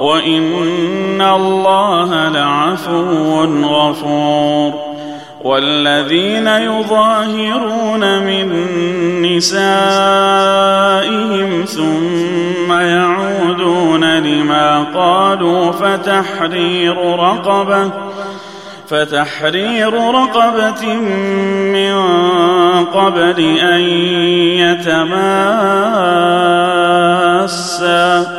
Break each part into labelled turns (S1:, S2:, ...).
S1: وان الله لعفو غفور والذين يظاهرون من نسائهم ثم يعودون لما قالوا فتحرير رقبه فتحرير رقبة من قبل أن يتماسا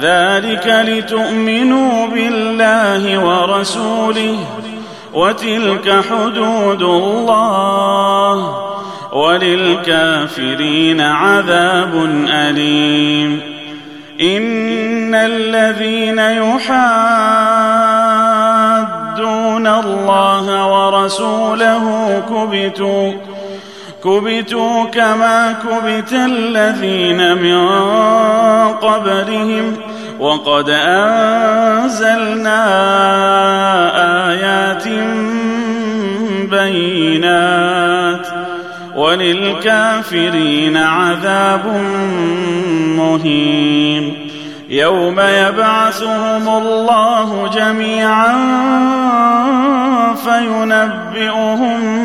S1: ذلك لتؤمنوا بالله ورسوله وتلك حدود الله وللكافرين عذاب اليم ان الذين يحادون الله ورسوله كبتوا كبتوا كما كبت الذين من قبلهم وقد انزلنا ايات بينات وللكافرين عذاب مهين يوم يبعثهم الله جميعا فينبئهم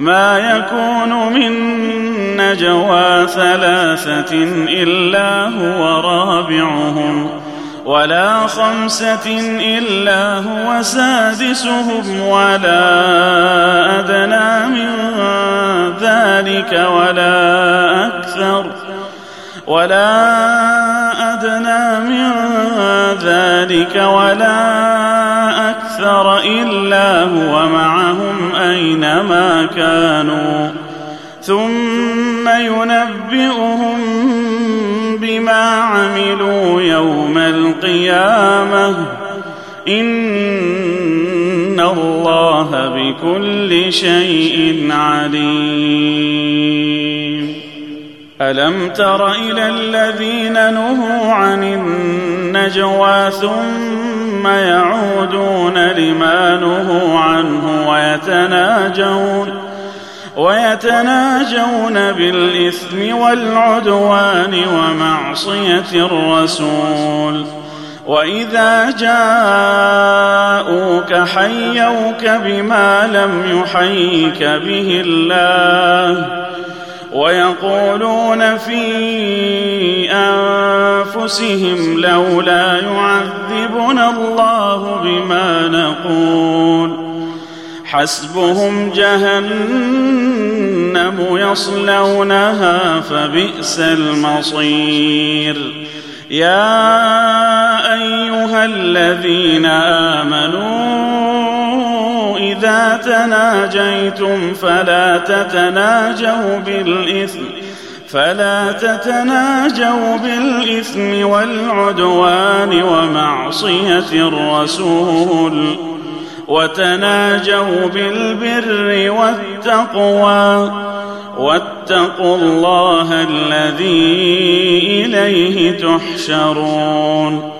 S1: ما يكون من نجوى ثلاثة إلا هو رابعهم ولا خمسة إلا هو سادسهم ولا أدنى من ذلك ولا أكثر ولا أدنى من ذلك ولا أكثر إلا هو معهم أينما كانوا ثم ينبئهم بما عملوا يوم القيامة إن الله بكل شيء عليم ألم تر إلى الذين نهوا عن النجوى ثم ثم يعودون لما نهوا عنه ويتناجون ويتناجون بالإثم والعدوان ومعصية الرسول وإذا جاءوك حيوك بما لم يحيك به الله ويقولون في انفسهم لولا يعذبنا الله بما نقول حسبهم جهنم يصلونها فبئس المصير يا ايها الذين امنوا إذا تناجيتم فلا تتناجوا بالإثم فلا تتناجوا بالإثم والعدوان ومعصية الرسول وتناجوا بالبر والتقوى واتقوا الله الذي إليه تحشرون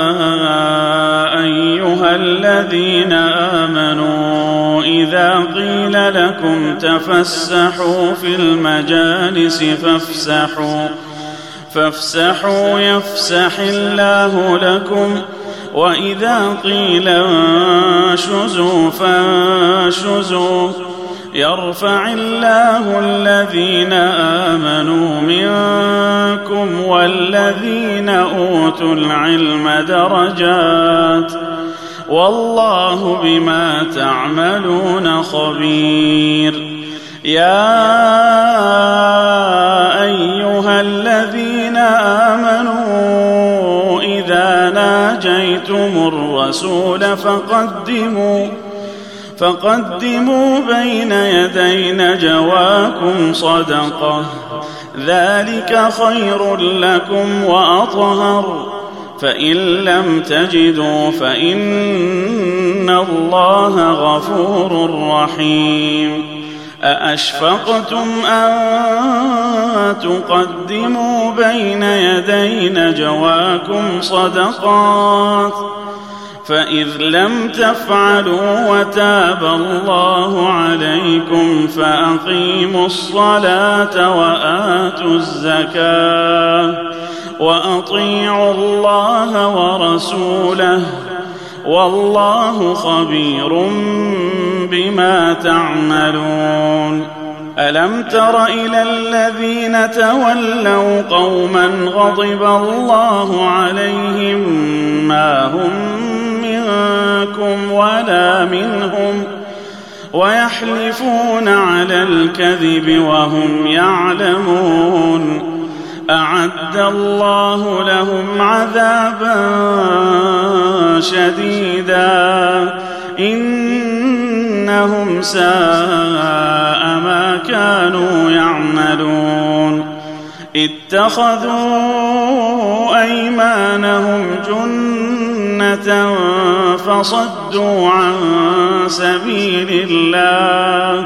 S1: الذين آمنوا إذا قيل لكم تفسحوا في المجالس فافسحوا فافسحوا يفسح الله لكم وإذا قيل انشزوا فانشزوا يرفع الله الذين آمنوا منكم والذين أوتوا العلم درجات والله بما تعملون خبير يا ايها الذين امنوا اذا ناجيتم الرسول فقدموا فقدموا بين يدي نجواكم صدقه ذلك خير لكم واطهر فان لم تجدوا فان الله غفور رحيم ااشفقتم ان تقدموا بين يدي نجواكم صدقات فاذ لم تفعلوا وتاب الله عليكم فاقيموا الصلاه واتوا الزكاه واطيعوا الله ورسوله والله خبير بما تعملون الم تر الى الذين تولوا قوما غضب الله عليهم ما هم منكم ولا منهم ويحلفون على الكذب وهم يعلمون اعد الله لهم عذابا شديدا انهم ساء ما كانوا يعملون اتخذوا ايمانهم جنه فصدوا عن سبيل الله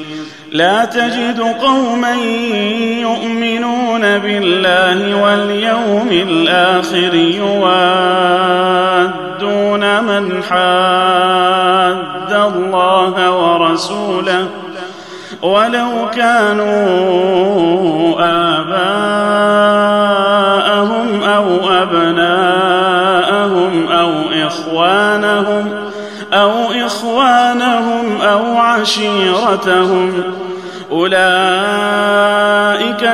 S1: لا تجد قوما يؤمنون بالله واليوم الاخر يوادون من حاد الله ورسوله ولو كانوا اباءهم وعشيرتهم أولئك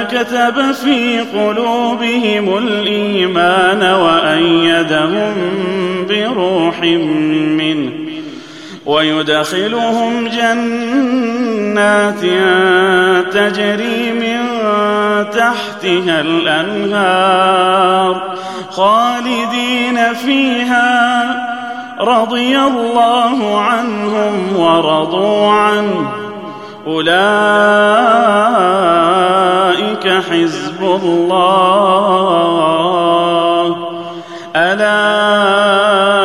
S1: كتب في قلوبهم الإيمان وأيدهم بروح منه ويدخلهم جنات تجري من تحتها الأنهار خالدين فيها رضي الله عنهم ورضوا عنه أولئك حزب الله ألا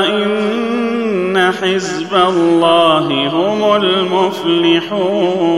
S1: إن حزب الله هم المفلحون